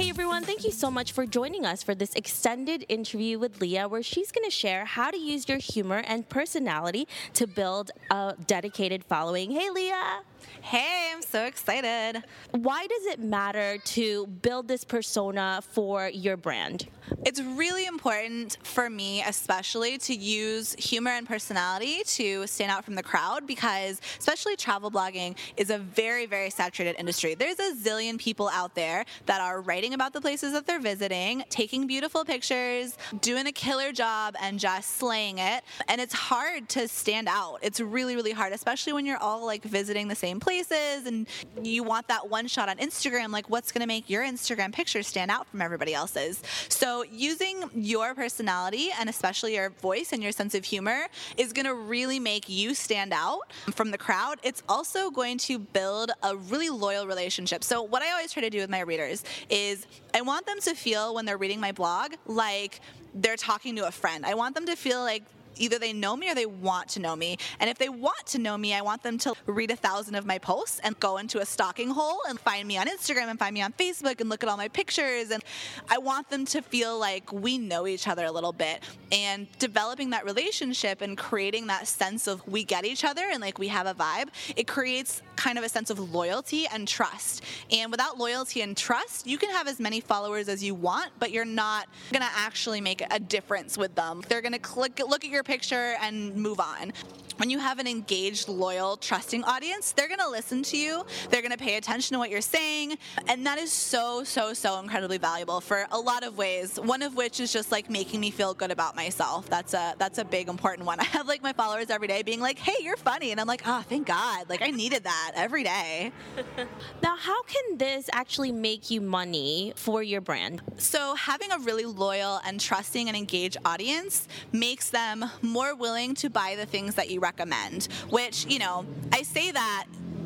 Hey everyone, thank you so much for joining us for this extended interview with Lia, where she's going to share how to use your humor and personality to build a dedicated following. Hey Lia! Hey, I'm so excited. Why does it matter to build this persona for your brand? It's really important for me, especially, to use humor and personality to stand out from the crowd because, especially, travel blogging is a very, very saturated industry. There's a zillion people out there that are writing about the places that they're visiting, taking beautiful pictures, doing a killer job, and just slaying it. And it's hard to stand out. It's really, really hard, especially when you're all like visiting the same places and you want that one shot on Instagram. Like, what's going to make your Instagram picture stand out from everybody else's? So, using your personality and especially your voice and your sense of humor is going to really make you stand out from the crowd. It's also going to build a really loyal relationship. So, what I always try to do with my readers is I want them to feel when they're reading my blog like they're talking to a friend. I want them to feel like either they know me or they want to know me. And if they want to know me, I want them to read a thousand of my posts and go into a stalking hole and find me on Instagram and find me on Facebook and look at all my pictures. And I want them to feel like we know each other a little bit and developing that relationship and creating that sense of we get each other and like we have a vibe. It creates kind of a sense of loyalty and trust. And without loyalty and trust, you can have as many followers as you want, but you're not going to actually make a difference with them. They're going to click look at your picture and move on when you have an engaged, loyal, trusting audience, they're going to listen to you. They're going to pay attention to what you're saying. And that is so, so, so incredibly valuable for a lot of ways. One of which is just like making me feel good about myself. That's a that's a big important one. I have like my followers every day being like, "Hey, you're funny." And I'm like, "Oh, thank God." Like I needed that every day. now, how can this actually make you money for your brand? So, having a really loyal and trusting and engaged audience makes them more willing to buy the things that you recommend recommend, which, you know, I say that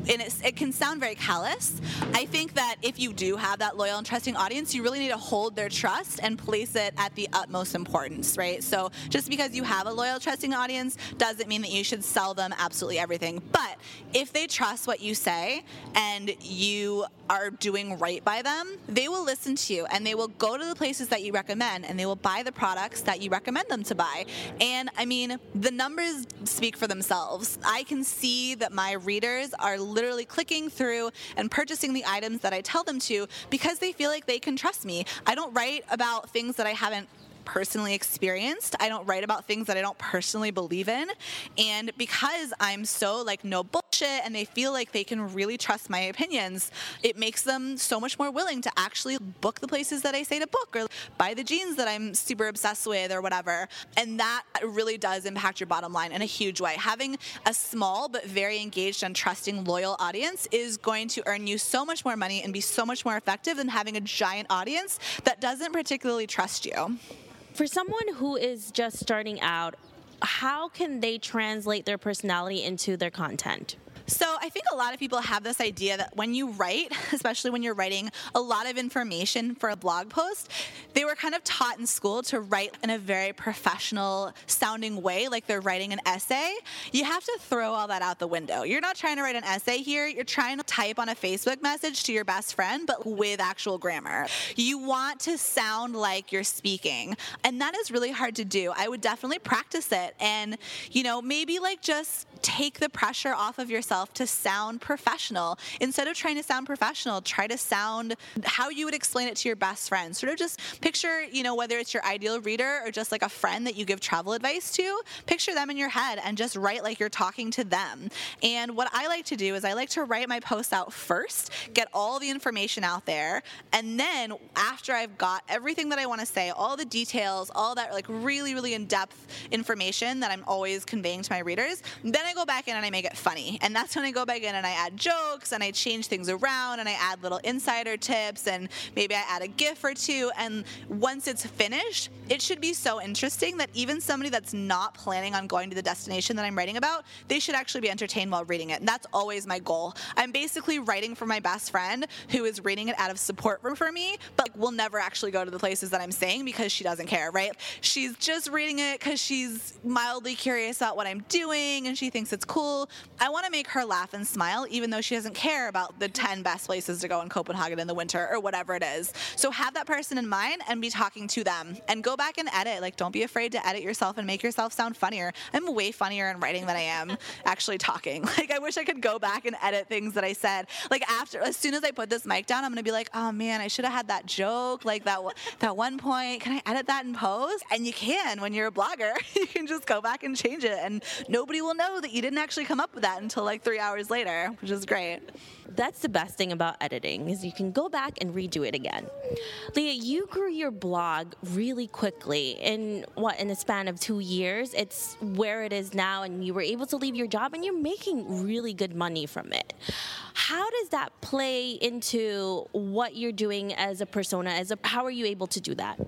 and it can sound very callous. I think that if you do have that loyal and trusting audience, you really need to hold their trust and place it at the utmost importance, right? So just because you have a loyal, trusting audience doesn't mean that you should sell them absolutely everything. But if they trust what you say and you are doing right by them, they will listen to you and they will go to the places that you recommend and they will buy the products that you recommend them to buy. And I mean, the numbers speak for themselves. I can see that my readers are literally clicking through and purchasing the items that I tell them to because they feel like they can trust me. I don't write about things that I haven't personally experienced. I don't write about things that I don't personally believe in. And because I'm so like no bullshit and they feel like they can really trust my opinions, it makes them so much more willing to actually book the places that I say to book or buy the jeans that I'm super obsessed with or whatever. And that really does impact your bottom line in a huge way. Having a small but very engaged and trusting loyal audience is going to earn you so much more money and be so much more effective than having a giant audience that doesn't particularly trust you. For someone who is just starting out, how can they translate their personality into their content? So I think a lot of people have this idea that when you write, especially when you're writing a lot of information for a blog post, they were kind of taught in school to write in a very professional sounding way, like they're writing an essay. You have to throw all that out the window. You're not trying to write an essay here. You're trying to type on a Facebook message to your best friend, but with actual grammar. You want to sound like you're speaking. And that is really hard to do. I would definitely practice it and, you know, maybe like just take the pressure off of yourself yourself to sound professional. Instead of trying to sound professional, try to sound how you would explain it to your best friend. Sort of just picture, you know, whether it's your ideal reader or just like a friend that you give travel advice to, picture them in your head and just write like you're talking to them. And what I like to do is I like to write my posts out first, get all the information out there, and then after I've got everything that I want to say, all the details, all that like really, really in depth information that I'm always conveying to my readers, then I go back in and I make it funny. And that's that's when I go back in and I add jokes and I change things around and I add little insider tips and maybe I add a GIF or two. And once it's finished, it should be so interesting that even somebody that's not planning on going to the destination that I'm writing about, they should actually be entertained while reading it. And that's always my goal. I'm basically writing for my best friend who is reading it out of support for me, but will never actually go to the places that I'm saying because she doesn't care, right? She's just reading it because she's mildly curious about what I'm doing and she thinks it's cool. I want to make her laugh and smile, even though she doesn't care about the mm-hmm. 10 best places to go in Copenhagen in the winter or whatever it is. So have that person in mind and be talking to them and go back and edit. Like, don't be afraid to edit yourself and make yourself sound funnier. I'm way funnier in writing than I am actually talking. Like, I wish I could go back and edit things that I said. Like, after, as soon as I put this mic down, I'm to be like, oh man, I should have had that joke. Like, that, that one point. Can I edit that in post? And you can when you're a blogger. you can just go back and change it. And nobody will know that you didn't actually come up with that until like three hours later, which is great. That's the best thing about editing is you can go back and redo it again. Lia, you grew your blog really quickly in what in the span of 2 years. It's where it is now and you were able to leave your job and you're making really good money from it. How does that play into what you're doing as a persona as a how are you able to do that?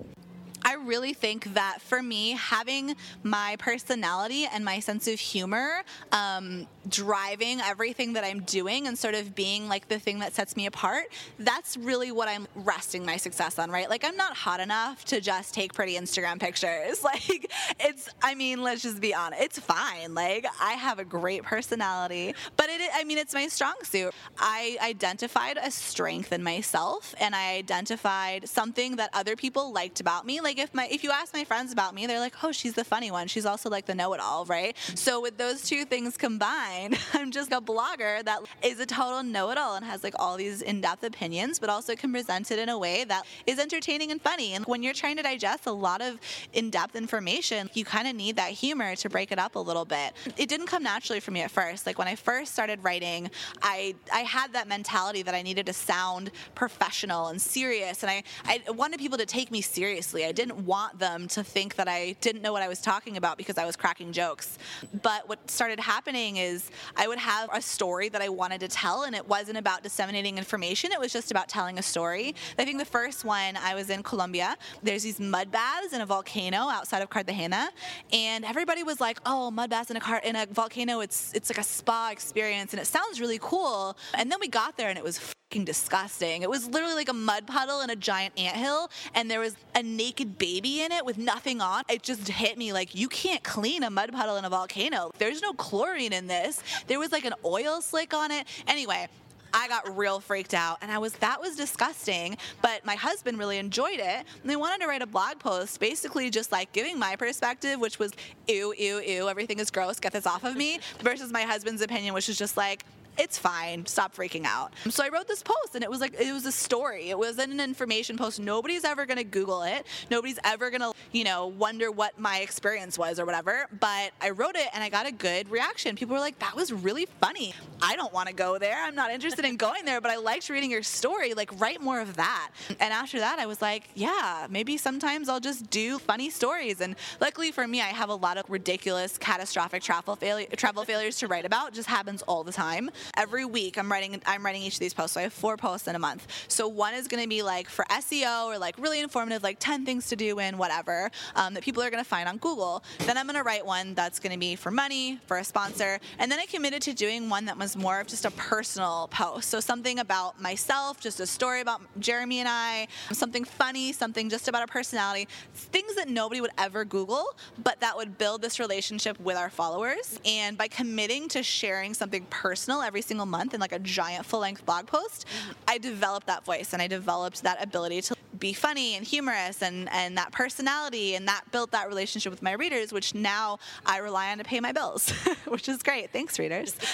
Really think that for me, having my personality and my sense of humor um, driving everything that I'm doing and sort of being like the thing that sets me apart, that's really what I'm resting my success on, right? Like, I'm not hot enough to just take pretty Instagram pictures. Like, it's, I mean, let's just be honest, it's fine. Like, I have a great personality, but it, I mean, it's my strong suit. I identified a strength in myself and I identified something that other people liked about me. Like, if my, if you ask my friends about me, they're like, oh, she's the funny one. She's also like the know it all, right? So, with those two things combined. I'm just a blogger that is a total know it all and has like all these in depth opinions, but also can present it in a way that is entertaining and funny. And when you're trying to digest a lot of in depth information, you kind of need that humor to break it up a little bit. It didn't come naturally for me at first. Like when I first started writing, I, I had that mentality that I needed to sound professional and serious. And I, I wanted people to take me seriously. I didn't want them to think that I didn't know what I was talking about because I was cracking jokes. But what started happening is I would have a story that I wanted to tell, and it wasn't about disseminating information, it was just about telling a story. I think the first one, I was in Colombia. There's these mud baths in a volcano outside of Cartagena, and everybody was like, oh, mud baths in a, car- in a volcano, it's, it's like a spa experience, and it sounds really cool. And then we got there, and it was disgusting. It was literally like a mud puddle in a giant ant hill, and there was a naked baby in it with nothing on. It just hit me like, you can't clean a mud puddle in a volcano. There's no chlorine in this. There was like an oil slick on it. Anyway, I got real freaked out and I was that was disgusting but my husband really enjoyed it and they wanted to write a blog post basically just like giving my perspective which was ew ew ew everything is gross get this off of me versus my husband's opinion which is just like it's fine. Stop freaking out. So I wrote this post and it was like, it was a story. It wasn't an information post. Nobody's ever going to Google it. Nobody's ever going to, you know, wonder what my experience was or whatever. But I wrote it and I got a good reaction. People were like, that was really funny. I don't want to go there. I'm not interested in going there, but I liked reading your story. Like, write more of that. And after that, I was like, yeah, maybe sometimes I'll just do funny stories. And luckily for me, I have a lot of ridiculous, catastrophic travel, failure, travel failures to write about. It just happens all the time every week I'm writing I'm writing each of these posts. So I have four posts in a month. So one is going to be like for SEO or like really informative, like 10 things to do in whatever um, that people are going to find on Google. Then I'm going to write one that's going to be for money, for a sponsor. And then I committed to doing one that was more of just a personal post. So something about myself, just a story about Jeremy and I, something funny, something just about our personality, things that nobody would ever Google, but that would build this relationship with our followers. And by committing to sharing something personal every single month in like a giant full length blog post, I developed that voice and I developed that ability to be funny and humorous and, and that personality and that built that relationship with my readers, which now I rely on to pay my bills, which is great. Thanks, readers.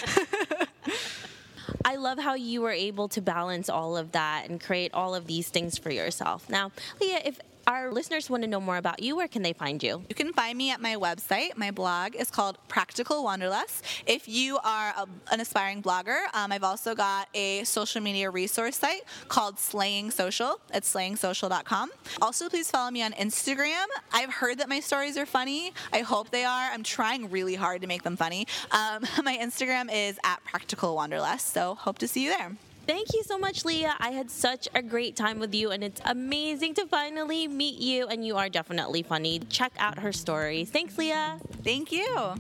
I love how you were able to balance all of that and create all of these things for yourself. Now, Lia, if our listeners want to know more about you, where can they find you? You can find me at my website. My blog is called Practical Wanderlust. If you are a, an aspiring blogger, um, I've also got a social media resource site called Slaying Social. It's slayingsocial.com. Also, please follow me on Instagram. I've heard that my stories are funny. I hope they are. I'm trying really hard to make them funny. Um, my Instagram is at Practical Wanderlust. So hope to see you there. Thank you so much, Lia. I had such a great time with you, and it's amazing to finally meet you. And you are definitely funny. Check out her stories. Thanks, Lia. Thank you.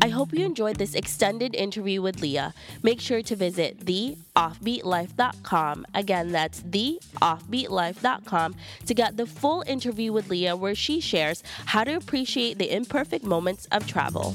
I hope you enjoyed this extended interview with Lia. Make sure to visit theoffbeatlife.com. Again, that's theoffbeatlife.com to get the full interview with Lia, where she shares how to appreciate the imperfect moments of travel.